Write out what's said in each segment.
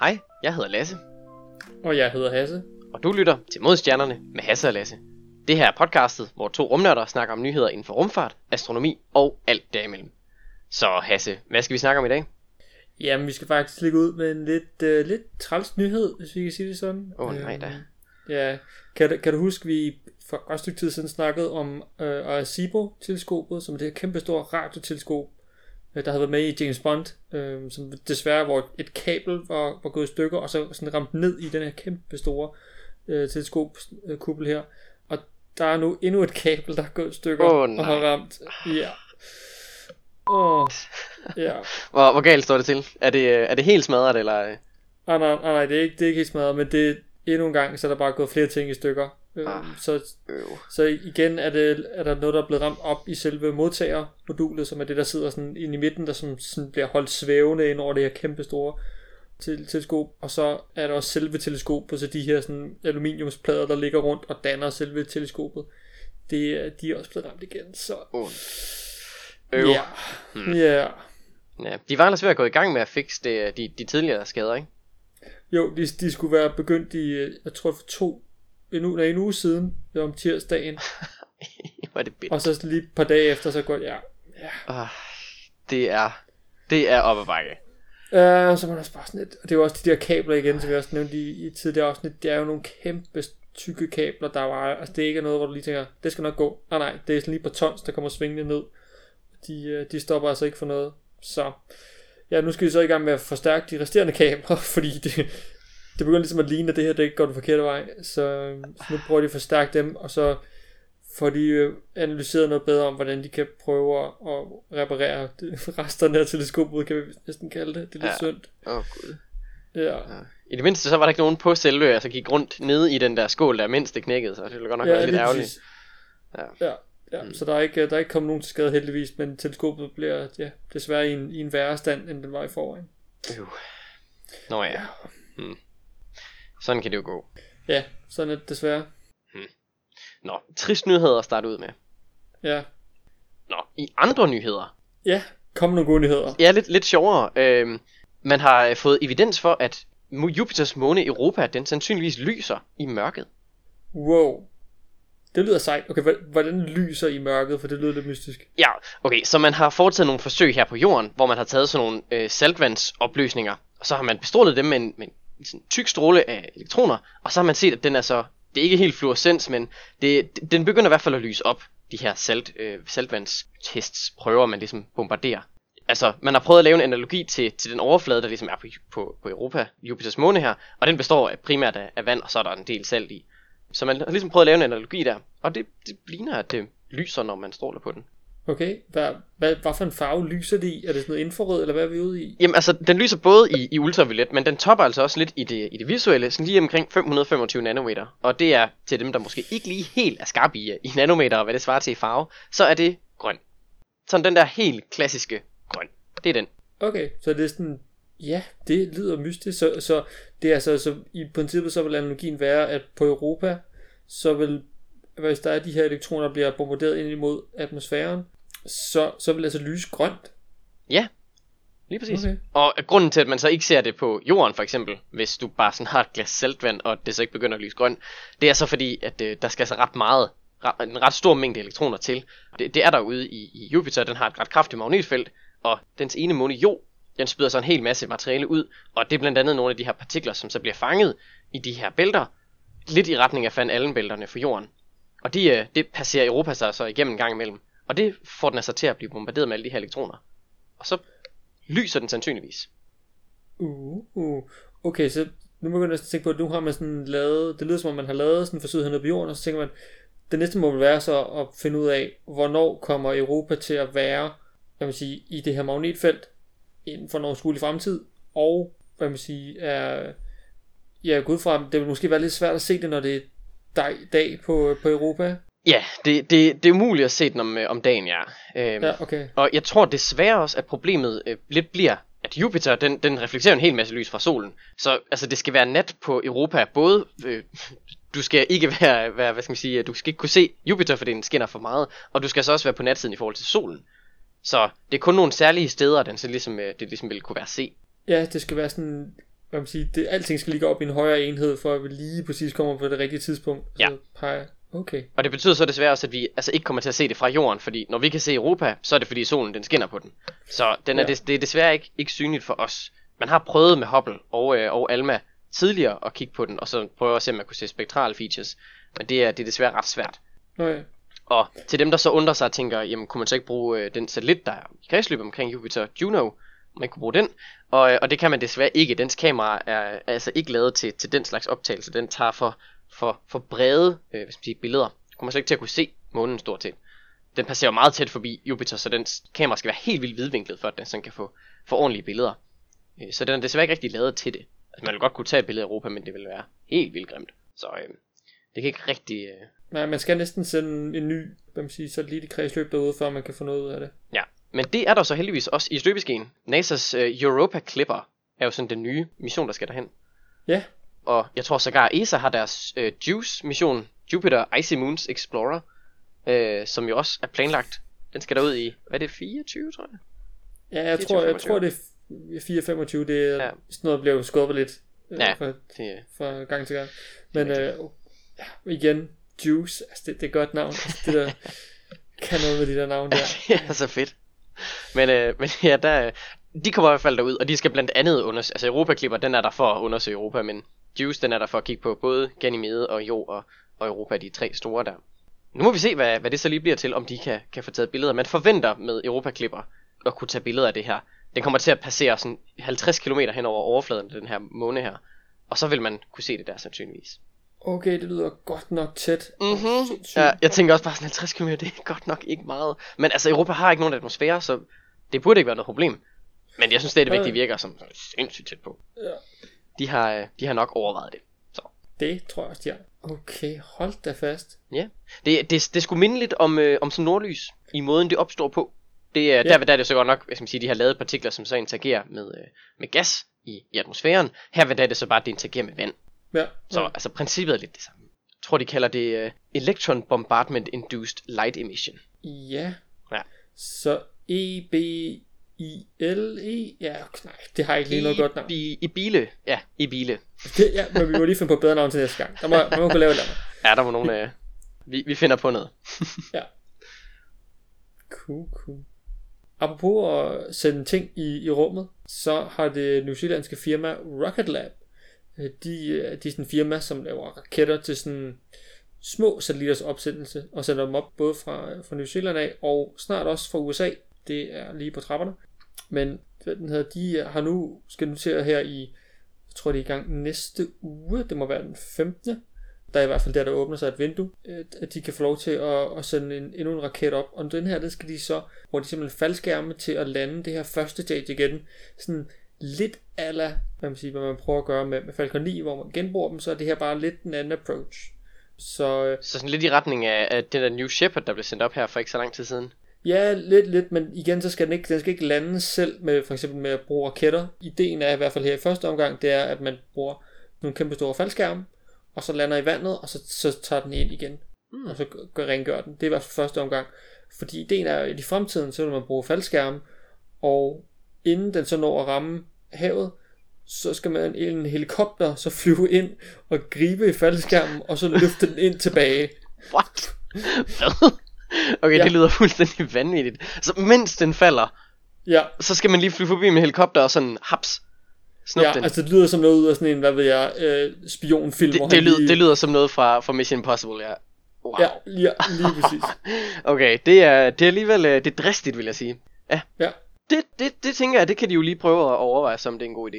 Hej, jeg hedder Lasse, Og jeg hedder Hasse. og du lytter til Modstjernerne med Hasse og Lasse. Det her er podcastet, hvor to rumnørder snakker om nyheder inden for rumfart, astronomi og alt derimellem. Så Hasse, hvad skal vi snakke om i dag? Jamen, vi skal faktisk lægge ud med en lidt, uh, lidt træls nyhed, hvis vi kan sige det sådan. Åh, nej da. Øhm, Ja, kan, du- kan du huske, vi for et stykke tid siden snakkede om uh, Arecibo-teleskopet, som er det her kæmpe store radioteleskop, øh, der havde været med i James Bond, øh, som desværre, hvor et kabel var, var gået i stykker, og så sådan ramt ned i den her kæmpe store øh, teleskopkuppel her. Og der er nu endnu et kabel, der er gået i stykker og nej. har ramt. Ja. Åh, ja. Hvor, hvor galt står det til? Er det, øh, er det helt smadret, eller... øh? Nej, nej, nej, nej, det er ikke, det er ikke helt smadret, men det endnu en gang, så er der bare gået flere ting i stykker. Øh, Ah. så, Øv. så igen er, det, er der noget, der er blevet ramt op i selve modtagermodulet, som er det, der sidder sådan inde i midten, der som, sådan bliver holdt svævende ind over det her kæmpe store til, teleskop. Og så er der også selve teleskopet, så de her sådan aluminiumsplader, der ligger rundt og danner selve teleskopet. Det, er- de er også blevet ramt igen, så... Åh. Øv. Ja, ja. Ja, de var ellers ved at gå i gang med at fikse det, de, de tidligere skader, ikke? Jo, de, de skulle være begyndt i, jeg tror for to, en nej, en uge siden, det var om tirsdagen, er det bedt. og så lige et par dage efter, så går ja, ja. Ah, det er... Det er op ad bakke. Uh, så var der også bare sådan lidt, og det er jo også de der kabler igen, som vi også nævnte i, i tidligere afsnit, det er jo nogle kæmpe tykke kabler, der var, altså det er ikke noget, hvor du lige tænker, det skal nok gå. Nej, nej, det er sådan lige på tons, der kommer svingende ned. De, øh, de stopper altså ikke for noget. Så ja, nu skal vi så i gang med at forstærke de resterende kabler, fordi det, det begynder ligesom at ligne, at det her det ikke går den forkerte vej. Så, så nu prøver de at forstærke dem, og så får de øh, analyseret noget bedre om, hvordan de kan prøve at, reparere resterne af teleskopet, kan vi næsten kalde det. Det er lidt Ja. ja. synd. Åh, oh, gud. Ja. I det mindste så var der ikke nogen på selve, altså gik rundt nede i den der skål der, mens det knækkede, så det ville godt nok være lidt ærgerligt. Ja. Ja, ja. Mm. så der er, ikke, der er ikke kommet nogen til skade heldigvis, men teleskopet bliver ja, desværre i en, i en værre stand, end den var i forvejen. Øh. Nå ja. Hmm. Sådan kan det jo gå. Ja, sådan er det desværre. Nå, trist nyheder at starte ud med. Ja, Nå, i andre nyheder. ja kom nogle gode nyheder. Ja, lidt, lidt sjovere. Øhm, man har øh, fået evidens for, at Jupiters måne Europa, den sandsynligvis lyser i mørket. Wow. Det lyder sejt. Okay, hvordan lyser i mørket, for det lyder lidt mystisk. Ja, okay, så man har foretaget nogle forsøg her på jorden, hvor man har taget sådan nogle øh, saltvandsopløsninger, og så har man bestrålet dem med en, med en sådan tyk stråle af elektroner, og så har man set, at den er så, det er ikke helt fluorescens, men det, den begynder i hvert fald at lyse op, de her salt, øh, saltvandstests prøver, man ligesom bombarderer. Altså, man har prøvet at lave en analogi til, til den overflade, der ligesom er på, på, på Europa, Jupiters måne her, og den består af, primært af, af vand, og så er der en del salt i. Så man har ligesom prøvet at lave en analogi der, og det, det ligner, at det lyser, når man stråler på den. Okay, hvad, hvad, hvad for en farve lyser det i? Er det sådan noget infrarød, eller hvad er vi ude i? Jamen altså, den lyser både i, i ultraviolet, men den topper altså også lidt i det, i det visuelle, sådan lige omkring 525 nanometer. Og det er til dem, der måske ikke lige helt er skarpe i, i nanometer, og hvad det svarer til i farve, så er det grøn. Sådan den der helt klassiske grøn. Det er den. Okay, så det er sådan, ja, det lyder mystisk. Så, så det er altså, så i princippet så vil analogien være, at på Europa, så vil, hvis der er de her elektroner, bliver bombarderet ind imod atmosfæren, så, så vil det altså lyse grønt. Lige præcis. Okay. Og grunden til, at man så ikke ser det på jorden, for eksempel, hvis du bare sådan har et glas saltvand, og det så ikke begynder at lyse grøn, det er så fordi, at øh, der skal så ret meget, ret, en ret stor mængde elektroner til. Det, det er derude i, i Jupiter, den har et ret kraftigt magnetfelt, og dens ene måne Jo, den spyder så en hel masse materiale ud, og det er blandt andet nogle af de her partikler, som så bliver fanget i de her bælter, lidt i retning af Van Allen-bælterne for jorden. Og de, øh, det passerer Europa sig så igennem en gang imellem, og det får den altså til at blive bombarderet med alle de her elektroner. Og så lyser den sandsynligvis. Uh, uh. Okay, så nu begynder jeg at tænke på, at nu har man sådan lavet, det lyder som om man har lavet sådan forsøg hernede på jorden, og så tænker man, det næste må vel være så at finde ud af, hvornår kommer Europa til at være, hvad man sige, i det her magnetfelt, inden for en overskuelig fremtid, og hvad man sige, er, ja, gud fra, det vil måske være lidt svært at se det, når det er dag, dag på, på Europa. Ja, det, det, det er umuligt at se den om, øh, om dagen, ja. Øhm, Ja, okay. Og jeg tror desværre også, at problemet øh, lidt bliver, at Jupiter, den, den reflekterer en hel masse lys fra solen. Så altså, det skal være nat på Europa, både... Øh, du skal ikke være, være, hvad skal man sige, du skal ikke kunne se Jupiter, fordi den skinner for meget, og du skal så også være på natsiden i forhold til solen. Så det er kun nogle særlige steder, den så ligesom, øh, det ligesom vil kunne være se. Ja, det skal være sådan hvad man siger, det, alting skal ligge op i en højere enhed, for at vi lige præcis kommer på det rigtige tidspunkt. Ja. Så peger, okay. Og det betyder så desværre også, at vi altså ikke kommer til at se det fra jorden, fordi når vi kan se Europa, så er det fordi solen den skinner på den. Så den er Ja. des, det er desværre ikke, ikke synligt for os. Man har prøvet med Hubble og, øh, og Alma tidligere at kigge på den, og så prøve at se, om man kunne se spektrale features. Men det er, det er desværre ret svært. Nå ja. Og til dem, der så undrer sig og tænker, jamen kunne man så ikke bruge øh, den satellit, der er i kredsløb omkring Jupiter, Juno, man kunne bruge den, og, øh, og det kan man desværre ikke. Dens kamera er, er altså ikke lavet til, til den slags optagelse. Den tager for, for, for brede øh, skal man sige, billeder. Kommer så ikke til at kunne se månen stort set. Den passerer meget tæt forbi Jupiter, så dens kamera skal være helt vildt vidvinklet, for at den sådan kan få, få ordentlige billeder. Øh, så den er desværre ikke rigtig lavet til det. Altså, man vil godt kunne tage et billede af Europa, men det vil være helt vildt grimt. Så øh, det kan ikke rigtig... Øh, Nej, man skal næsten sende en ny, hvad man siger, satellit i kredsløb derude, før man kan få noget ud af det. Ja, men det er der så heldigvis også i støbeskeen. NASA's uh, Europa Clipper er jo sådan den nye mission, der skal derhen. Ja, Og jeg tror sågar ESA har deres uh, JUICE mission, Jupiter Icy Moons Explorer, uh, som jo også er planlagt. Den skal derud i, hvad er det, 24, tror jeg? ja jeg 24, tror, jeg 25. tror det er 4-25, det er Ja. ja. sådan noget, bliver skubbet lidt øh, Ja. fra, Det, fra gang til gang. Men øh, ja, igen, Juice, altså det, det er et godt navn. Altså, det der kan noget med de der navne der. det er så fedt. Men, øh, men ja, der, de kommer i hvert fald derud, og de skal blandt andet undersøge, altså Europa den er der for at undersøge Europa, men JUICE, den er der for at kigge på både Ganymede og Jo og, og Europa, de tre store der. Nu må vi se, hvad, hvad det så lige bliver til, om de kan, kan få taget billeder. Man forventer med Europa Clipper at kunne tage billeder af det her. Den kommer til at passere sådan 50 km hen over overfladen af den her måne her. Og så vil man kunne se det der sandsynligvis. Okay, det lyder godt nok tæt. Mhm. Sindssygt. Ja, jeg tænker også bare sådan 50 km, det er godt nok ikke meget. Men altså, Europa har ikke nogen atmosfære, så det burde ikke være noget problem. Men jeg synes stadigvæk, det virker som sindssygt tæt på. Ja. De har, øh, de har nok overvejet det. Så. Det tror jeg også, de har. Okay, hold da fast. Ja. Det, det, det skulle minde lidt om, øh, om sådan nordlys, i måden det opstår på. Det er, Ja. der, der er det så godt nok, hvad skal sige, de har lavet partikler, som så interagerer med, øh, med gas i, i atmosfæren. Her der er det så bare, at det interagerer med vand. Ja, Så ja. altså, princippet er lidt det samme. Jeg tror, de kalder det uh, Electron Bombardment Induced Light Emission. Ja. Ja. Så E B I L E. Ja, nej, det har ikke lige noget godt navn. I, I bile. Ja, i bile. Det, ja, men vi må lige finde på et bedre navn til næste gang. Der må, man må kunne lave et. Ja, der var nogle... Øh, vi, vi finder på noget. Ja. Cool, cool. Apropos at sende ting i, i rummet, så har det new zealandske firma Rocket Lab, øh, de, øh, de er sådan en firma, som laver raketter til sådan små satellitters opsendelse, og sender dem op både fra, fra New Zealand af, og snart også fra USA. Det er lige på trapperne. Men hvad den hedder, de har nu, skal nu til her i, jeg tror det er i gang næste uge, det må være den 15 der er i hvert fald der, der åbner sig et vindue, at, de kan få lov til at, at sende en, endnu en raket op. Og den her, det skal de så, hvor de simpelthen faldskærme til at lande det her første stage igen. Sådan lidt ala, hvad man, siger, hvad man prøver at gøre med, med Falcon 9, hvor man genbruger dem, så er det her bare lidt en anden approach. Så øh, Så sådan lidt i retning af, af den der New Shepard, der blev sendt op her for ikke så lang tid siden ja, lidt, lidt, men igen, så skal den ikke, den skal ikke lande selv med, for eksempel med at bruge raketter. Ideen er i hvert fald her i første omgang, det er, at man bruger nogle kæmpe store faldskærme, og så lander i vandet, og så, så tager den ind igen. Mm. og så gør rengør den. Det er i hvert fald første omgang. Fordi ideen er, at i fremtiden, så vil man bruge faldskærme, og inden den så når at ramme havet, så skal man i en helikopter så flyve ind og gribe i faldskærmen, og så løfte den ind tilbage. What? Hvad? Okay, ja. Ja. det lyder fuldstændig vanvittigt. Så mens den falder, Ja, så skal man lige flyve forbi med helikopter og sådan haps. Snup ja den. altså det lyder som noget ud af sådan en, hvad ved jeg, øh, spionfilm. det, det, lyder, lige- det lyder som noget fra, fra Mission Impossible, ja. Wow. Ja, lige, lige præcis. Okay, det er, det er alligevel øh, det er dristigt, vil jeg sige. Ja. Ja. Det, det, det tænker jeg, det kan de jo lige prøve at overveje, som det er en god idé.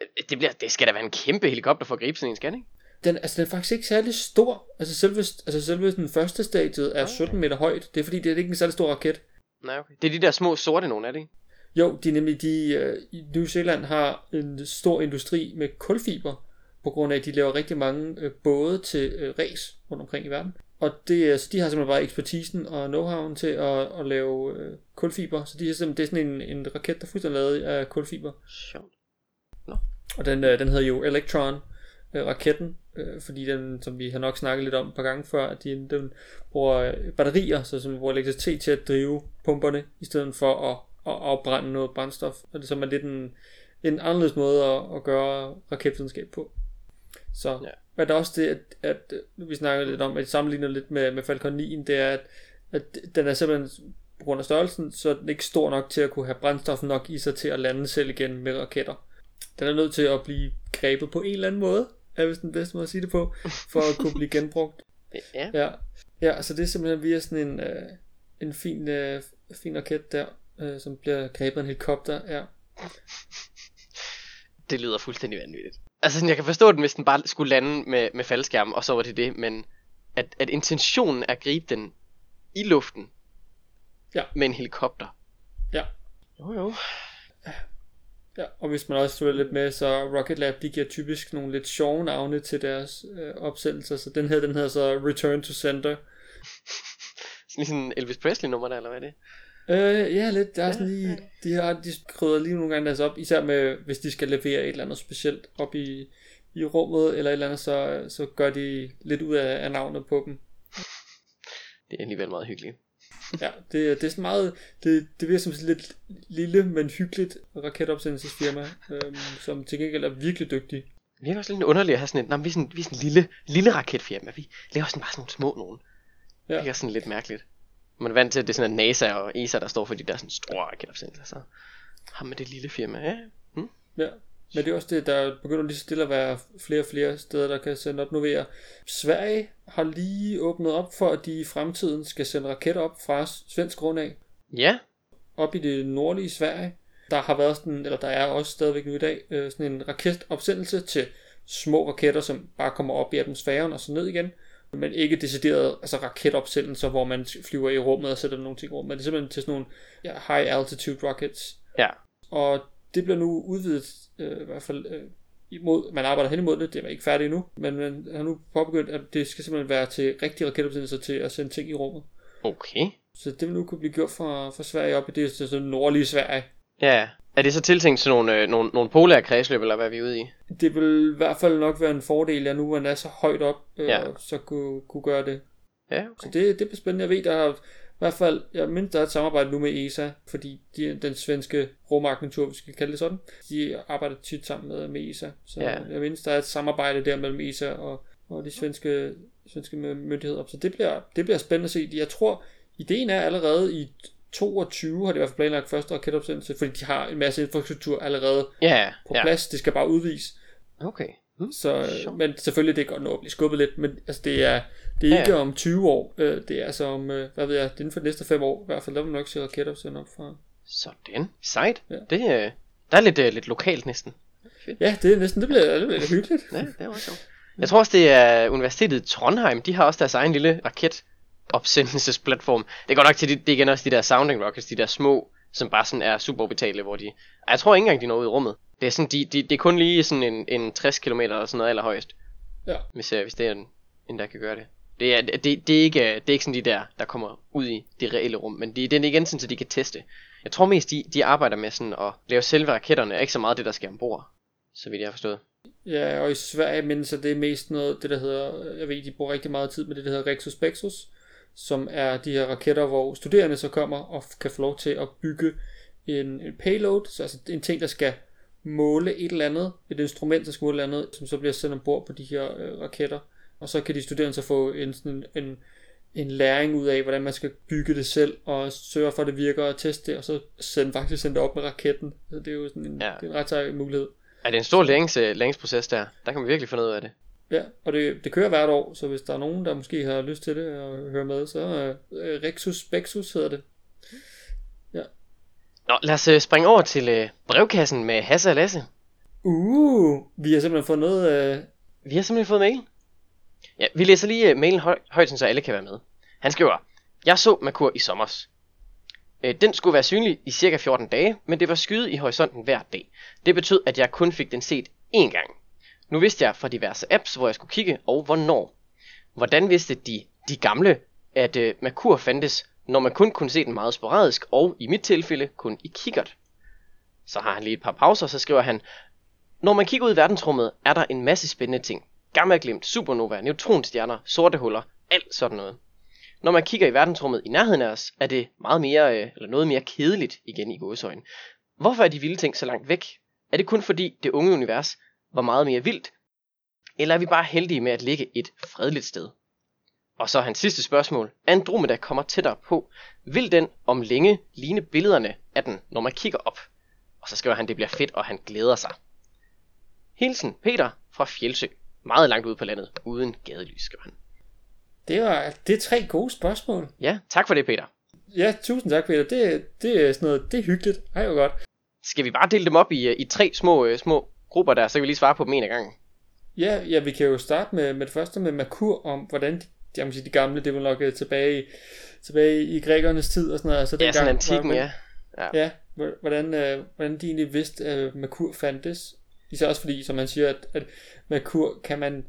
Øh, Det, bliver, det skal da være en kæmpe helikopter for at gribe sådan en, skal ikke? Den, altså, den er faktisk ikke særlig stor. Altså selve, altså selve den første stadiet er 17 meter højt. Det er fordi, det er ikke en særlig stor raket. Nej, okay. Det er de der små sorte nogle af det, ikke? Jo, de er nemlig de, i New Zealand har en stor industri med kulfiber, på grund af, at de laver rigtig mange øh, både til øh, ræs rundt omkring i verden. Og det, er- så de har simpelthen bare ekspertisen og know-howen til at, at lave øh, kulfiber. Så de er simpelthen, det er sådan en, en raket, der er fuldstændig lavet af kulfiber. Sjovt. Og den, øh, den hedder jo Electron, øh, raketten, øh, fordi den, som vi har nok snakket lidt om et par gange før, at de, den bruger øh, batterier, så som bruger elektricitet til at drive pumperne, i stedet for at, at afbrænde noget brændstof. Og det som er lidt en, en anderledes måde at, at gøre raketvidenskab på. Så, Ja. men der er også det, at, at øh, vi snakker lidt om, at det sammenligner lidt med, med Falcon 9, det er, at, at den er simpelthen, på grund af størrelsen, så er den ikke stor nok til at kunne have brændstof nok i sig til at lande selv igen med raketter. Den er nødt til at blive grebet på en eller anden måde, er vist den bedste måde at sige det på, for at kunne blive genbrugt. Ja. Ja, ja så det er simpelthen via sådan en, øh, en fin, øh, fin raket der, øh, som bliver grebet af en helikopter. Ja. Det lyder fuldstændig vanvittigt. Altså, sådan, jeg kan forstå den, hvis den bare skulle lande med, med faldskærm, og så var det det, men at, at intentionen er at gribe den i luften Ja. med en helikopter. Ja. Jo, jo. Ja, og hvis man også følger lidt med, så Rocket Lab, de giver typisk nogle lidt sjove navne til deres øh, opsendelser, så den her, den hedder så Return to Center. Sådan en Elvis Presley nummer der, eller hvad er det? Øh, ja, lidt. Der er sådan lige, de har, de krydder lige nogle gange deres op, især med, hvis de skal levere et eller andet specielt op i, i rummet, eller et eller andet, så, så gør de lidt ud af, af navnet på dem. Det er alligevel meget hyggeligt. Ja, det, det er sådan meget, det, det virker som sådan lidt lille, men hyggeligt raketopsendelsesfirma, øhm, som til gengæld er virkelig dygtig. Det virker også lidt underligt at have sådan et, nej, vi er sådan, vi er sådan en lille, lille raketfirma. Vi laver sådan bare sådan nogle små nogen. Ja. Det er sådan lidt mærkeligt. Man er vant til, at det er sådan at NASA og ESA, der står for de der sådan store raketopsendelser. Så har man det lille firma, ja. Hm? Ja, men det er også det, der begynder lige så stille at være flere og flere steder, der kan sende op. Nu jeg, Sverige har lige åbnet op for, at de i fremtiden skal sende raketter op fra svensk grund af. Ja, op i det nordlige Sverige. Der har været sådan, eller der er også stadigvæk nu i dag, øh, sådan en raketopsendelse til små raketter, som bare kommer op i atmosfæren og så ned igen. Men ikke decideret altså raketopsendelser, hvor man flyver i rummet og sætter nogle ting rummet. Men det er simpelthen til sådan nogle ja, high altitude rockets. ja. Og det bliver nu udvidet, øh, i hvert fald øh, imod, man arbejder hen imod det, det er ikke færdigt endnu, men man har nu påbegyndt, at det skal simpelthen være til rigtige raketopsendelser til at sende ting i rummet. Okay. Så det vil nu kunne blive gjort fra, fra Sverige op i det til sådan nordlige Sverige. Ja, er det så tiltænkt til nogle, øh, nogle, nogle polære kredsløb, eller hvad er vi ude i? Det vil i hvert fald nok være en fordel, at nu man er så højt op, øh, Ja. så kunne, kunne gøre det. Ja, Så okay. det, det bliver spændende. Jeg ved, der er i hvert fald, jeg mindst der er et samarbejde nu med ESA, fordi de, den svenske rumagentur, vi skal kalde det sådan, de arbejder tit sammen med, med ESA. Så Ja. ja. jeg mindst der er et samarbejde der mellem ESA og, og de svenske, svenske myndigheder. Så det bliver, det bliver spændende at se. Jeg tror, ideen er allerede i 22 har de i hvert fald planlagt første raketopsendelse, fordi de har en masse infrastruktur allerede Ja, på ja. plads. Det skal bare udvise. Okay. Hm. Så, Sjovt. men selvfølgelig, det kan godt nå at blive skubbet lidt, men altså, det er, det er Ja, ikke ja. om 20 år, øh, det er altså om, øh, hvad ved jeg, det er inden for de næste 5 år, i hvert fald, der vil man nok se raketter sende op fra. Sådan. Sejt. Ja. Det, øh, der er lidt, øh, lidt lokalt næsten. Ja, det er næsten, det bliver, det bliver lidt hyggeligt. Ja, det er også sjovt. Jeg tror også, det er Universitetet i Trondheim. De har også deres egen lille raketopsendelsesplatform. Det går nok til, de, det er igen også de der sounding rockets, de der små, som bare sådan er suborbitale, hvor de... Jeg tror ikke engang, de når ud i rummet. Det er, sådan, de, de, det er kun lige sådan en, en 60 km eller sådan noget allerhøjst, Ja, hvis, øh, hvis det er en, en, der kan gøre det. Det er, det, det, er ikke, det er ikke sådan de der, der kommer ud i det reelle rum, men det, det er igen sådan, så de kan teste. Jeg tror mest, de, de arbejder med sådan at lave selve raketterne, og ikke så meget det, der skal ombord. Så vidt jeg har forstået. ja og i Sverige mindes jeg, det er mest noget, det der hedder, jeg ved, de bruger rigtig meget tid med det, der hedder Rexus Spexus, som er de her raketter, hvor studerende så kommer og kan få lov til at bygge en, en payload, så altså en ting, der skal måle et eller andet, et instrument, der skal måle et eller andet, som så bliver sendt ombord på de her øh, raketter. Og så kan de studerende så få en, sådan en, en, en læring ud af, hvordan man skal bygge det selv, og sørge for, at det virker, og teste det, og så sende, faktisk sende det op med raketten. Så det er jo sådan en, Ja. ja. det er en ret sej mulighed. Er det en stor lærings, læringsproces der? Der kan man virkelig finde ud af det. Ja, og det, det kører hvert år, så hvis der er nogen, der måske har lyst til det og høre med, så øh, Rexus Spexus hedder det. Nå, lad os øh, springe over til øh, brevkassen med Hasse og Lasse. Uh, vi har simpelthen fået noget... Øh, Vi har simpelthen fået mail. Ja, vi læser lige øh, mailen høj, højt, så alle kan være med. Han skriver, Jeg så Merkur i sommers. Øh, Den skulle være synlig i cirka 14 dage, men det var skyet i horisonten hver dag. Det betød, at jeg kun fik den set én gang. Nu vidste jeg fra diverse apps, hvor jeg skulle kigge, og hvornår. Hvordan vidste de, de gamle, at øh, Merkur fandtes, når man kun kunne se den meget sporadisk, og i mit tilfælde kun i kikkert? Så har han lige et par pauser, så skriver han, Når man kigger ud i verdensrummet, er der en masse spændende ting. Gammaglimt, supernova, neutronstjerner, sorte huller, alt sådan noget. Når man kigger i verdensrummet i nærheden af os, er det meget mere, øh, eller noget mere kedeligt igen i gåsøjne. Hvorfor er de vilde ting så langt væk? Er det kun fordi det unge univers var meget mere vildt, eller er vi bare heldige med at ligge et fredeligt sted? Og så hans sidste spørgsmål. Andromeda kommer tættere på. Vil den om længe ligne billederne af den, når man kigger op? Og så skriver han, det bliver fedt, og han glæder sig. Hilsen Peter fra Fjeldsø. Meget langt ude på landet, uden gadelys, skriver han. Det, var, det er tre gode spørgsmål. Ja, tak for det, Peter. Ja, tusind tak, Peter. Det, det er sådan noget, det er hyggeligt. Ej, hvor godt. Skal vi bare dele dem op i, øh, i tre små, øh, små grupper der, så kan vi lige svare på dem en af gangen. Ja, ja, vi kan jo starte med, med det første med Merkur, om hvordan de, jeg må sige, de gamle, det var nok øh, tilbage, tilbage i grækernes tid og sådan noget. Altså, Ja, sådan antikken, ja. Ja, h- hvordan, øh, hvordan de egentlig vidste, at Merkur fandtes. Især også fordi, som man siger, at, at Merkur kan man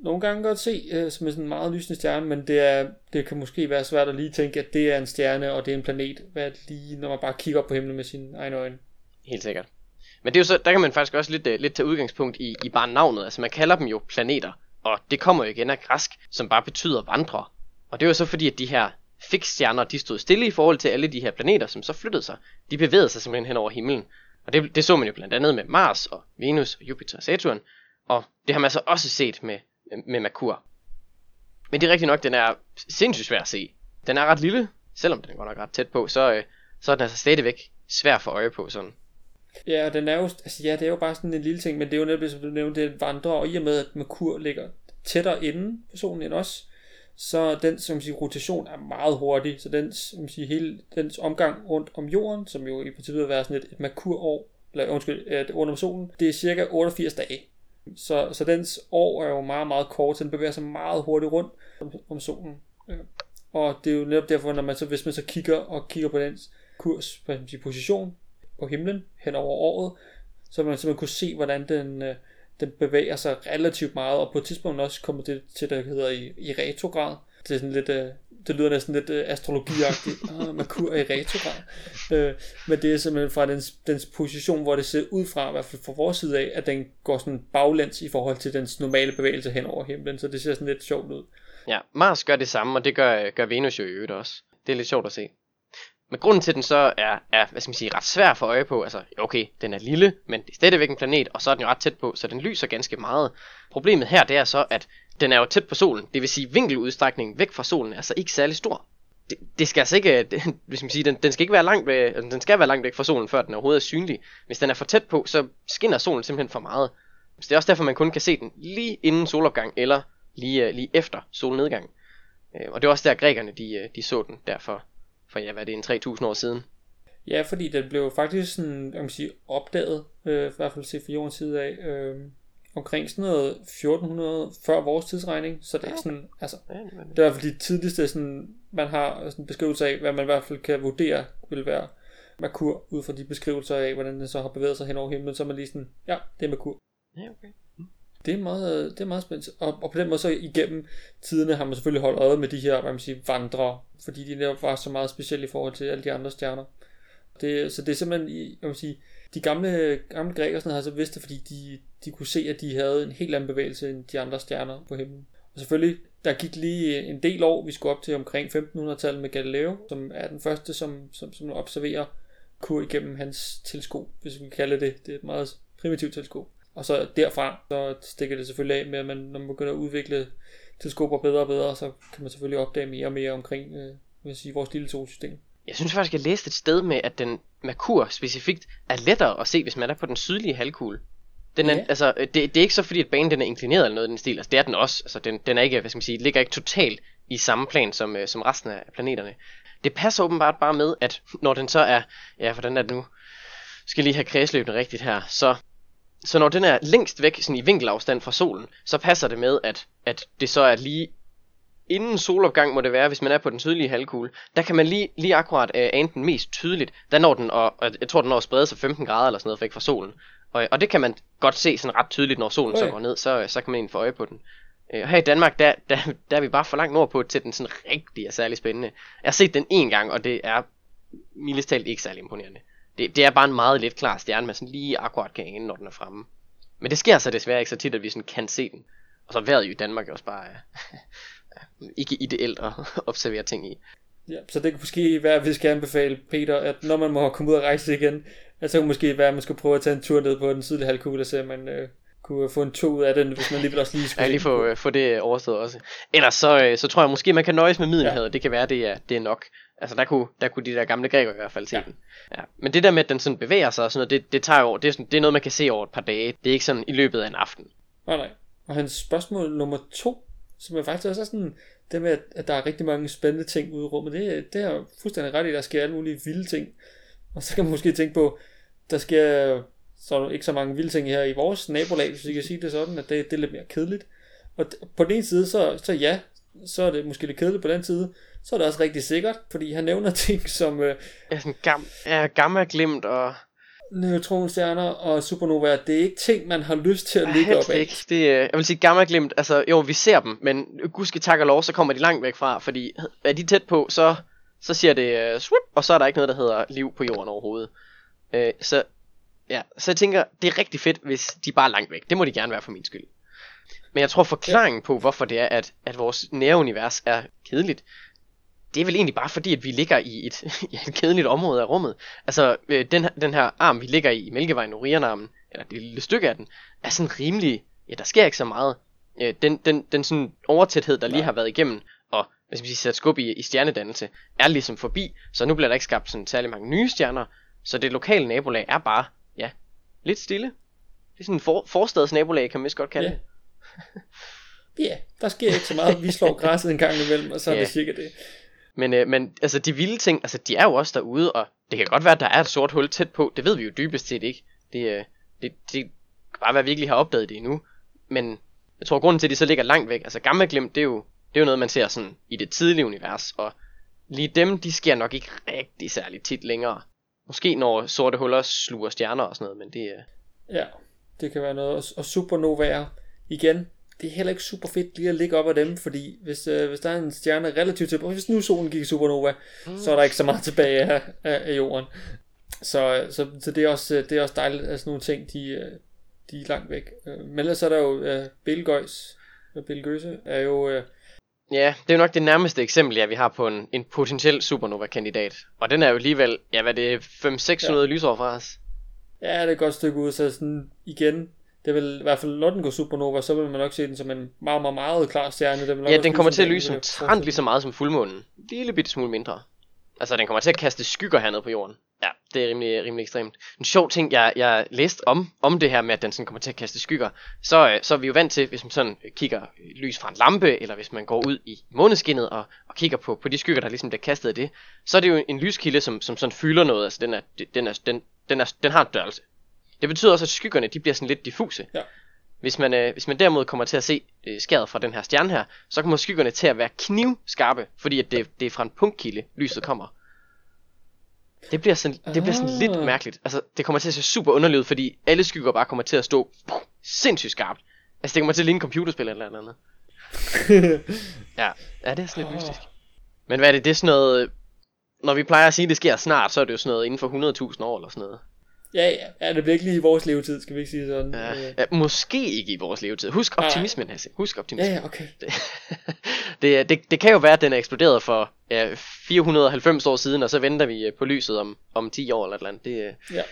nogle gange godt se øh, som en sådan meget lysende stjerne, men det, er, det kan måske være svært at lige tænke, at det er en stjerne, og det er en planet, hvad lige, når man bare kigger op på himlen med sine egne øjne. Helt sikkert. Men det er jo så, der kan man faktisk også lidt, øh, lidt tage udgangspunkt i, i bare navnet. Altså man kalder dem jo planeter, og det kommer jo igen af græsk, som bare betyder vandre. Og det er jo så fordi, at de her fikstjerner, de stod stille i forhold til alle de her planeter, som så flyttede sig. De bevægede sig simpelthen hen over himlen. Og det, det så man jo blandt andet med Mars og Venus og Jupiter og Saturn. Og det har man så også set med, med Merkur. Men det er rigtigt nok, den er sindssygt svær at se. Den er ret lille, selvom den går nok ret tæt på, så, øh, så er den altså stadigvæk svær for øje på sådan. Ja, og den er jo, altså ja, det er jo bare sådan en lille ting, men det er jo netop, som du nævnte, det vandrer, og i og med, at Merkur ligger tættere inden personen end os, så den som siger, rotation er meget hurtig, så den, som siger, hele dens omgang rundt om jorden, som jo i princippet vil være sådan et, et Merkur-år, eller undskyld, et rundt om solen, det er cirka 88 dage. Så, så dens år er jo meget, meget kort, så den bevæger sig meget hurtigt rundt om, om solen. Ja. Og det er jo netop derfor, når man så, hvis man så kigger og kigger på dens kurs, på skal sige, position på himlen hen over året, så vil man simpelthen kunne se, hvordan den, øh, den bevæger sig relativt meget, og på et tidspunkt også kommer det til, der hedder i, i retrograd. Det er sådan lidt, øh, det lyder næsten lidt øh, astrologiagtigt. Ah, Merkur er i retrograd. Øh, men det er simpelthen fra dens, dens position, hvor det ser ud fra, i hvert fald fra vores side af, at den går sådan baglæns i forhold til dens normale bevægelse hen over himlen, så det ser sådan lidt sjovt ud. Ja, Mars gør det samme, og det gør, gør Venus jo i øvrigt også. Det er lidt sjovt at se. Men grunden til, at den så er, er hvad skal man sige, ret svær for øje på, altså okay, den er lille, men det er stadigvæk en planet, og så er den jo ret tæt på, så den lyser ganske meget. Problemet her, det er så, at den er jo tæt på solen, det vil sige vinkeludstrækningen væk fra solen er så ikke særlig stor. Det, det skal altså ikke, det, hvis man siger, den, den skal ikke være langt væk, altså, den skal være langt væk fra solen, før den overhovedet er synlig. Hvis den er for tæt på, så skinner solen simpelthen for meget. Så det er også derfor, man kun kan se den lige inden solopgang, eller lige, øh, lige efter solnedgang. Øh, og det er også der grækerne, de, øh, de så den derfor, for ja, hvad er det, en 3000 år siden. Ja, fordi den blev faktisk sådan, jeg kan sige, opdaget, øh, i hvert fald set fra jordens side af, øh, omkring sådan noget 1400 før vores tidsregning, så det er sådan, altså, det er i hvert fald de tidligste, sådan, man har sådan en beskrivelse af, hvad man i hvert fald kan vurdere vil være Merkur, ud fra de beskrivelser af, hvordan den så har bevæget sig hen over himlen, så er man lige sådan, ja, det er Merkur. ja, okay. Det er meget, det er meget spændende. Og, og på den måde så igennem tiderne har man selvfølgelig holdt øje med de her, hvad man siger, vandre, fordi de netop var så meget specielle i forhold til alle de andre stjerner. Det, så det er simpelthen, i- jeg vil sige, de gamle, gamle grækere sådan, har så vidst det, fordi de, de kunne se, at de havde en helt anden bevægelse end de andre stjerner på himlen. Og selvfølgelig, der gik lige en del år, vi skulle op til omkring 1500-tallet med Galileo, som er den første, som, som, som observerer kur igennem hans teleskop, hvis vi kan kalde det. Det er et meget primitivt teleskop. Og så derfra, så stikker det selvfølgelig af med, at man, når man begynder at udvikle teleskoper bedre og bedre, så kan man selvfølgelig opdage mere og mere omkring øh, vil sige, vores lille solsystem. Jeg synes faktisk, jeg læste et sted med, at den Merkur specifikt er lettere at se, hvis man er på den sydlige halvkugle. Den er, Ja. altså, det, det er ikke så fordi, at banen den er inklineret eller noget i den stil. Altså, det er den også. Altså, den, den er ikke, hvad skal man sige, ligger ikke totalt i samme plan som, øh, som resten af planeterne. Det passer åbenbart bare med, at når den så er, ja, hvordan er det nu? Skal lige have kredsløbene rigtigt her. Så, så når den er længst væk, sådan i vinkelafstand fra solen, så passer det med, at, at det så er lige inden solopgang må det være, hvis man er på den sydlige halvkugle, der kan man lige, lige akkurat øh, ane den mest tydeligt. Der når den, og, og jeg tror den når at sprede sig 15 grader eller sådan noget væk fra solen. Og, og det kan man godt se sådan ret tydeligt, når solen okay. så går ned, så, så kan man egentlig få øje på den. Øh, Og her i Danmark, der, der, der er vi bare for langt nordpå til den sådan rigtig er særlig spændende. Jeg har set den en gang, og det er mildest talt ikke særlig imponerende. Det, det er bare en meget let klar stjerne, man sådan lige akkurat kan ane, når den er fremme. Men det sker så desværre ikke så tit, at vi sådan kan se den. Og så vejret i Danmark er også bare øh, ikke ideelt at observere ting i. Ja, så det kan måske være, at vi skal anbefale Peter, at når man må komme ud og rejse igen, Altså kunne måske være, at man skulle prøve at tage en tur ned på den sydlige halvkugle, og se om man øh, kunne få en tur ud af den, hvis man alligevel også lige skulle Ja, lige få, øh, få det overstået også. Ellers så, øh, så tror jeg måske, man kan nøjes med Middelhavet. Ja. Det kan være, det er, det er nok. Altså der kunne, der kunne de der gamle grækere i hvert fald se Ja. den. Ja. Men det der med, at den sådan bevæger sig og sådan noget, det, det tager jo, det er, sådan, det er noget, man kan se over et par dage. Det er ikke sådan i løbet af en aften. Nej, nej. Og hans spørgsmål nummer to, som er faktisk også er sådan, det med, at, der er rigtig mange spændende ting ude i rummet, det, det er fuldstændig ret i, der sker alle mulige vilde ting. Og så kan man måske tænke på, der sker så ikke så mange vilde ting her i vores nabolag, hvis vi kan sige det sådan, at det, det er lidt mere kedeligt. Og på den ene side, så, så ja, så er det måske lidt kedeligt på den side, så er det også rigtig sikkert, fordi han nævner ting som øh, Ja, sådan gam, ja, gamma glimt og... neutronstjerner og supernovaer. Det er ikke ting, man har lyst til at ligge op af. ikke. Det, øh, jeg vil sige gamma glimt, altså jo, vi ser dem, men gudske tak og lov, så kommer de langt væk fra, fordi er de tæt på, så, så siger det uh, swoop, og så er der ikke noget, der hedder liv på jorden overhovedet. Uh, så, ja, så jeg tænker, det er rigtig fedt, hvis de bare er langt væk. Det må de gerne være for min skyld. Men jeg tror forklaringen på, hvorfor det er, at, at vores nære univers er kedeligt, det er vel egentlig bare fordi, at vi ligger i et, i et kedeligt område af rummet. Altså, øh, den, den her arm, vi ligger i, i Mælkevejen, Orionarmen, eller det lille stykke af den, er sådan rimelig, ja, der sker ikke så meget. Øh, den, den, den sådan overtæthed, der lige Nej. har været igennem, og hvis vi sætter skub i, i stjernedannelse, er ligesom forbi, så nu bliver der ikke skabt sådan særlig mange nye stjerner, så det lokale nabolag er bare, ja, lidt stille. Det er sådan en for, forstads nabolag, kan man vist godt kalde Ja. det. Ja, der sker ikke så meget. Vi slår græsset en gang imellem, og så er det cirka det. Men, øh, men altså de vilde ting, altså de er jo også derude, og det kan godt være, at der er et sort hul tæt på. Det ved vi jo dybest set ikke. Det, øh, det, det kan bare være, at vi ikke lige har opdaget det endnu. Men jeg tror, grunden til, at de så ligger langt væk, altså gamma glimt, det er jo, det er jo noget, man ser sådan i det tidlige univers, og lige dem, de sker nok ikke rigtig særlig tit længere. Måske når sorte huller sluger stjerner og sådan noget, men det er... Ja, det kan være noget. Og, og supernovaer, igen, det er heller ikke super fedt lige at ligge op af dem, fordi hvis, øh, hvis der er en stjerne relativt til, hvis nu solen gik i supernova, mm. så er der ikke så meget tilbage af, af, af jorden. Så, så, så det, er også, øh, det er også dejligt, at sådan nogle ting, de, øh, de er langt væk. Øh, Men ellers er der jo uh, Betelgeuse, Betelgeuse er jo, øh, Ja, det er jo nok det nærmeste eksempel, ja, vi har på en, en potentiel supernova-kandidat. Og den er jo alligevel, ja, hvad det er, 500-600 ja. lysår fra os. ja, det er et godt stykke ud, så sådan igen, det vil i hvert fald, den går supernova, så vil man nok se den som en meget, meget, meget klar stjerne. Den vil nok Ja, den kommer til at lyse omtrent lige så meget som fuldmånen. En lille bitte smule mindre. Altså, den kommer til at kaste skygger hernede på jorden. Ja, det er rimelig, rimelig ekstremt. En sjov ting, jeg, jeg læste om, om det her med, at den sådan kommer til at kaste skygger, så, øh, så er vi jo vant til, hvis man sådan kigger lys fra en lampe, eller hvis man går ud i måneskinnet og, og kigger på, på de skygger, der ligesom bliver kastet af det, så er det jo en lyskilde, som, som sådan fylder noget. Altså, den, er, den, er, den, den, er, den har en størrelse. Det betyder også, at skyggerne de bliver sådan lidt diffuse. Ja. Hvis man, øh, hvis man derimod kommer til at se øh, skæret fra den her stjerne her, så kommer skyggerne til at være knivskarpe, fordi at det, det er fra en punktkilde, lyset kommer. Det bliver sådan, det bliver sådan lidt Ah. mærkeligt. Altså, det kommer til at se super underligt fordi alle skygger bare kommer til at stå sindssygt skarpt. Altså, det kommer til at ligne et computerspil eller et eller andet. Ja, ja det er sådan lidt mystisk. Men hvad er det, det er sådan noget... Når vi plejer at sige, at det sker snart, så er det jo sådan noget inden for 100.000 år eller sådan noget. Ja, ja, ja, det bliver ikke lige i vores levetid, skal vi ikke sige sådan. Ja, Øh, ja, måske ikke i vores levetid. Husk optimismen, Hasse. Husk ja, optimismen. ja, okay. Det, det, det, det kan jo være, at den er eksploderet for ja, 490 år siden, og så venter vi øh, på lyset om, om 10 år eller et eller andet. Det, øh, Ja.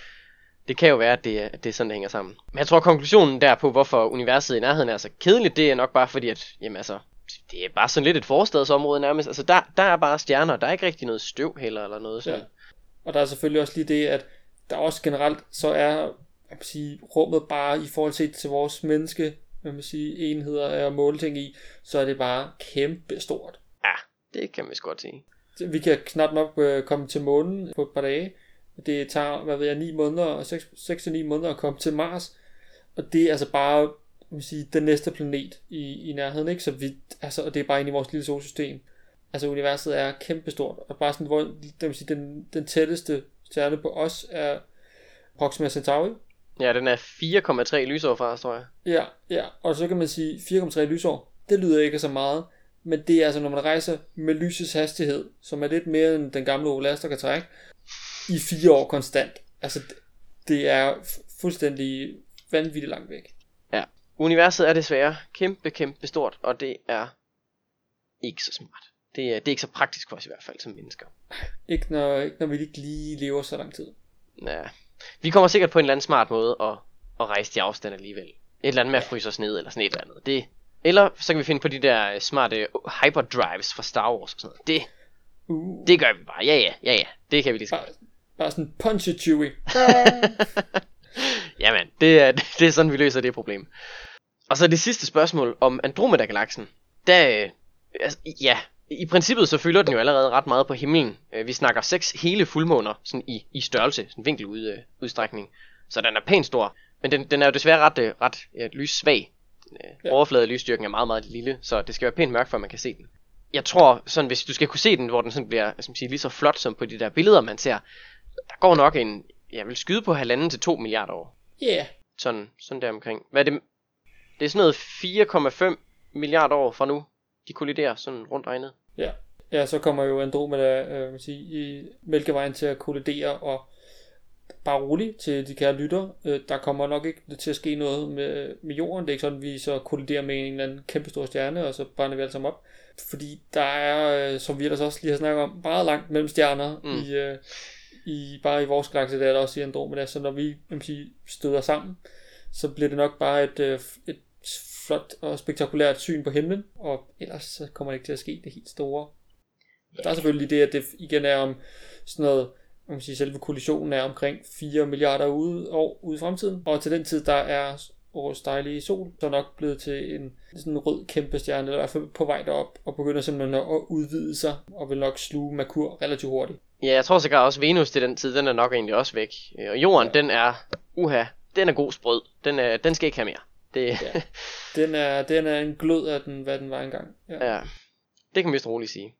det kan jo være, at det, at det er sådan, det hænger sammen. Men jeg tror, konklusionen der på, hvorfor universet i nærheden er så kedeligt, det er nok bare fordi, at jamen, altså, det er bare sådan lidt et forstadsområde nærmest. Altså, der, der er bare stjerner, der er ikke rigtig noget støv heller, eller noget sådan. Ja. Og der er selvfølgelig også lige det, at der også generelt, så er jeg kan sige, rummet bare i forhold til, til vores menneske, man sige, enheder af måle ting i, så er det bare kæmpe stort. Ja, det kan man vist godt sige. Vi kan knap nok øh, komme til månen på et par dage. Det tager, hvad ved jeg, 9 måneder, 6-9 måneder at komme til Mars. Og det er altså bare, man sige, den næste planet i, i nærheden, ikke? Så vi, altså, og det er bare inde i vores lille solsystem. Altså universet er kæmpestort, og bare sådan, hvor, det vil sige, den, den tætteste stjerne på os er Proxima Centauri. Ja, den er 4,3 lysår fra tror jeg. Ja, ja, og så kan man sige 4,3 lysår. Det lyder ikke så meget, men det er altså, når man rejser med lysets hastighed, som er lidt mere end den gamle Olaster kan trække, i fire år konstant. Altså, det- er fu- fuldstændig vanvittigt langt væk. Universet er desværre kæmpe, kæmpe stort, og det er ikke så smart. Det er, det er ikke så praktisk for os i hvert fald som mennesker. Ikke når, ikke når vi ikke lige lever så lang tid. Ja, Vi kommer sikkert på en eller anden smart måde at, at rejse de afstand alligevel. Et eller andet med at fryse os ned, eller sådan et eller andet. Det, eller så kan vi finde på de der øh, smarte hyperdrives fra Star Wars og sådan noget. Det, Uh, det gør vi bare. Ja, ja, ja, ja. Det kan vi lige så bare, bare sådan punch it, Chewie. Jamen, det er, det er sådan, vi løser det problem. Og så det sidste spørgsmål om Andromeda-galaksen. Der, øh, altså, ja, i princippet så fylder den jo allerede ret meget på himlen. Øh, Vi snakker seks hele fuldmåner sådan i, i størrelse, sådan vinkelud, øh, udstrækning. Så den er pænt stor. Men den, den er jo desværre ret, øh, ret øh, lyssvag. Øh, Ja. ja. Overfladelysstyrken er meget, meget lille, så det skal være pænt mørkt, før man kan se den. Jeg tror, sådan, hvis du skal kunne se den, hvor den sådan bliver hvad skal man sige, lige så flot som på de der billeder, man ser, der går nok en, jeg vil skyde på halvanden til 2 milliarder år. Yeah. Sådan, sådan der omkring. Hvad er det? Det er sådan noget 4,5 milliarder år fra nu, de kolliderer sådan rundt regnet. Ja. ja, så kommer jo Andromeda øh, man sige, i Mælkevejen til at kollidere, og bare roligt til de kære lytter. Øh, der kommer nok ikke til at ske noget med, med jorden. Det er ikke sådan, at vi så kolliderer med en eller anden kæmpe stor stjerne, og så brænder vi alle sammen op. Fordi der er, øh, som vi ellers også lige har snakket om, meget langt mellem stjerner Mm. i, øh, i, bare i vores galakse, der er der også i Andromeda. Så når vi man sige, støder sammen, så bliver det nok bare et, øh, et flot og spektakulært syn på himlen, og ellers så kommer det ikke til at ske det helt store. Der er selvfølgelig det, at det igen er om sådan noget, man sige, selve kollisionen er omkring 4 milliarder ude, år ude i fremtiden, og til den tid, der er vores dejlige sol så nok blevet til en sådan en rød kæmpe stjerne, eller i hvert fald på vej derop, og begynder simpelthen at udvide sig, og vil nok sluge Merkur relativt hurtigt. Ja, jeg tror sikkert også Venus til den tid, den er nok egentlig også væk. Øh, Og jorden, ja. den er, uha, den er god sprød. Den, er, den skal ikke have mere. Det, Ja. ja. Den er, den er en glød af den, hvad den var engang. Ja. ja, det kan man vist roligt sige.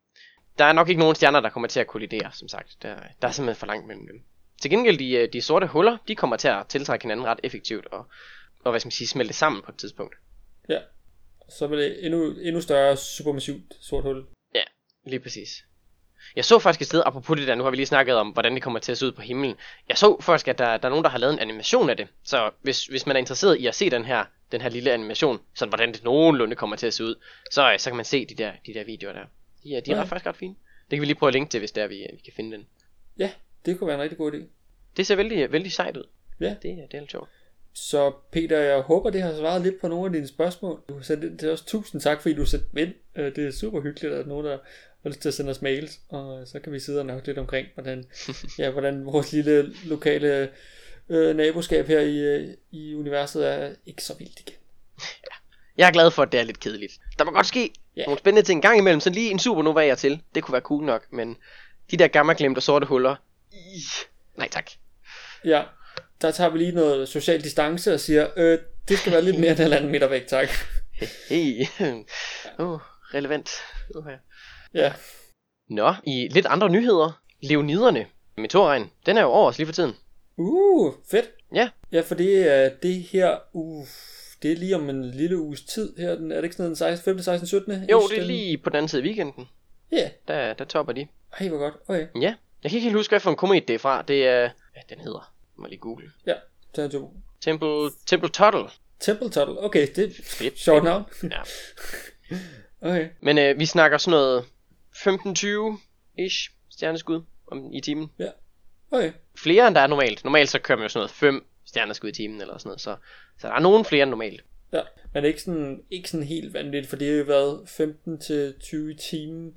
Der er nok ikke nogen stjerner, der kommer til at kollidere, som sagt. Der, der er simpelthen for langt mellem dem. Til gengæld, de, øh, de sorte huller, de kommer til at tiltrække hinanden ret effektivt, og, og hvad skal man sige, smelte sammen på et tidspunkt. Så vil det endnu, endnu større supermassivt sort hul. Lige præcis. Jeg så faktisk et sted, apropos det der, nu har vi lige snakket om, hvordan det kommer til at se ud på himlen. Jeg så faktisk, at der, der er nogen, der har lavet en animation af det. Så hvis, hvis man er interesseret i at se den her, den her lille animation, sådan hvordan det nogenlunde kommer til at se ud, så, øh, så kan man se de der, de der videoer der. De er, de er Ja. ret, faktisk ret fine. Det kan vi lige prøve at linke til, hvis det er, vi, vi kan finde den. Ja, det kunne være en rigtig god idé. Det ser vældig, vældig sejt ud. Ja. Det, er- det er lidt sjovt. Så Peter, jeg håber, det har svaret lidt på nogle af dine spørgsmål. Du har sendt ind til os. Tusind tak, fordi du sendte ind. Øh, Det er super hyggeligt, at nogen, der har lyst til at sende os mails. Og så kan vi sidde og snakke lidt omkring, hvordan, ja, hvordan vores lille lokale øh, naboskab her i, øh, i universet er ikke så vildt igen. Jeg er glad for, at det er lidt kedeligt. Der må godt ske Ja. nogle spændende ting en gang imellem, så lige en supernova er til. Det kunne være cool nok, men de der gamma glemte sorte huller. Ih, nej tak. Ja, der tager vi lige noget social distance og siger, øh, det skal være lidt mere end en halvanden meter væk, tak. Hey. Oh, relevant. Okay. Ja, Nå, i lidt andre nyheder. Leoniderne. Meteorregn, den er jo over os lige for tiden. Uh, fedt. Ja. Ja, for det er det her, uh, det er lige om en lille uges tid her. Den, er det ikke sådan den 16, 15, 16, 17? Jo, det er den- lige på den anden side af weekenden. Ja, Der, der topper de. ej, hvor godt. Okay, Ja, jeg kan ikke helt huske, hvad for en komet det er fra. Det er, hvad den hedder. Jeg må lige google. ja. Så er jo Temple, Temple Tuttle. Temple Tuttle. Okay, det er Fedt. sjovt navn. Ja. Okay, Men øh, vi snakker sådan noget 15-20-ish stjerneskud om, i timen. Okay. Flere end der er normalt. Normalt så kører man jo sådan noget 5 stjerneskud i timen eller sådan noget. Så, så der er nogen flere end normalt. Ja, men ikke sådan, ikke sådan helt vanvittigt, for det har jo været 15 til 20 timer.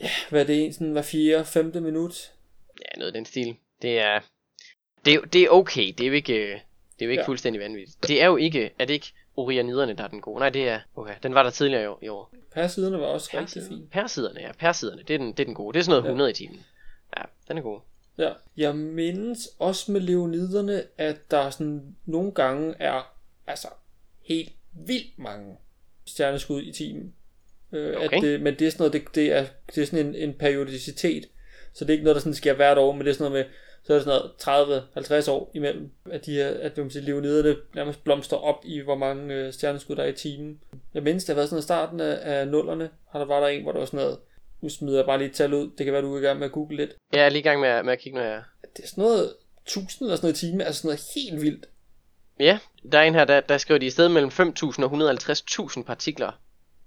Ja, hvad er det, sådan hver fjerde, femte minut? Ja, noget af den stil. Det er, det er, det er okay. Det er jo ikke, det er jo ikke Ja. fuldstændig vanvittigt. Det er jo ikke, er det ikke Orioniderne, der er den gode? Nej, det er, okay, den var der tidligere i år. Persiderne var også rigtig Persiderne, fint. Persiderne, ja, persiderne, det er, den, det er den gode. Det er sådan noget Ja. 100 i timen. Ja, den er god. Ja. Jeg mindes også med leoniderne, at der sådan nogle gange er altså helt vildt mange stjerneskud i timen. Øh, Okay. at det, men det er sådan noget, det, det, er, det er sådan en, en periodicitet. Så det er ikke noget, der sådan sker hvert år, men det er sådan noget med, så er det sådan noget 30-50 år imellem, at de her, at man siger, leoniderne nærmest blomster op i, hvor mange øh, stjerneskud der er i timen. Jeg mindes, det har været sådan noget starten af, af nullerne, har der var der en, hvor der var sådan noget, nu smider jeg bare lige et tal ud, det kan være, du er i gang med at google lidt. Jeg er lige i gang med, at- med at kigge, når jeg... Det er sådan noget 1000 eller sådan noget i time, altså sådan noget helt vildt. Ja, der er en her, der, der skriver de i stedet mellem 5.000 og 150.000 partikler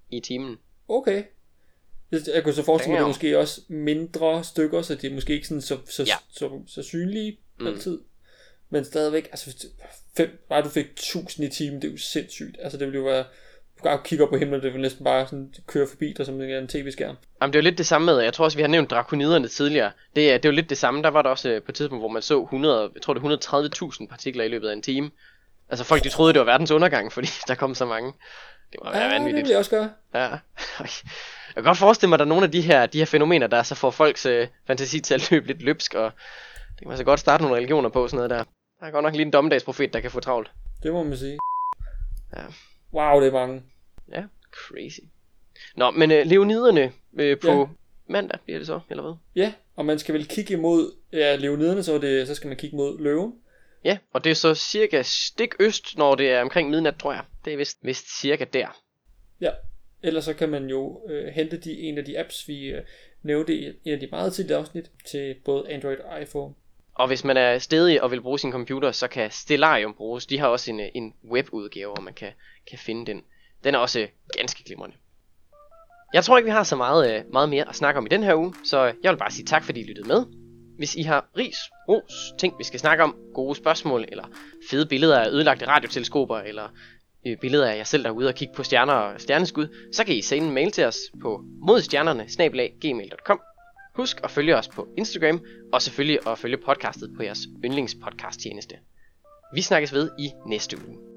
i timen. Okay. Jeg, kunne så forestille mig, at det er måske også mindre stykker, så det er måske ikke sådan så, så, Ja. så, så, så synlige mm. altid. Men stadigvæk, altså fem, bare du fik 1000 i timen, det er jo sindssygt. Altså det ville jo være, du kan kigge op på himlen, det vil næsten bare sådan køre forbi dig som en tv-skærm. Jamen det er jo lidt det samme med, jeg tror også vi har nævnt drakoniderne tidligere. Det er, det er jo lidt det samme, der var der også øh, på et tidspunkt, hvor man så 100, jeg tror det er 130.000 partikler i løbet af en time. Altså folk de troede det var verdens undergang, fordi der kom så mange. Det var ja, vanvittigt. det vil jeg også gøre. Ja. Jeg kan godt forestille mig, at der er nogle af de her, de her fænomener, der så får folks øh, fantasi til at løbe lidt løbsk, og det kan man så godt starte nogle religioner på, sådan noget der. Der er godt nok lige en dommedagsprofet, der kan få travlt. Det må man sige. Ja. Wow, det er mange. Ja, crazy. Nå, men øh, leoniderne øh, på ja. mandag bliver det så, eller hvad? Ja, og man skal vel kigge imod, ja, leoniderne, så, det, så skal man kigge mod løven. Ja, og det er så cirka stik øst, når det er omkring midnat, tror jeg. Det er vist, vist cirka der. Ja, ellers så kan man jo øh, hente de, en af de apps, vi øh, nævnte i en af de meget tidlige afsnit til både Android og iPhone. Og hvis man er stedig og vil bruge sin computer, så kan Stellarium bruges. De har også en, øh, en webudgave, hvor man kan, kan finde den. Den er også øh, ganske glimrende. Jeg tror ikke, vi har så meget, øh, meget mere at snakke om i den her uge, så jeg vil bare sige tak, fordi I lyttede med. Hvis I har ris, ros, ting vi skal snakke om, gode spørgsmål, eller fede billeder af ødelagte radioteleskoper, eller billeder af jer selv derude og kigge på stjerner og stjerneskud, så kan I sende en mail til os på modstjernerne Husk at følge os på Instagram, og selvfølgelig at følge podcastet på jeres yndlingspodcast tjeneste. Vi snakkes ved i næste uge.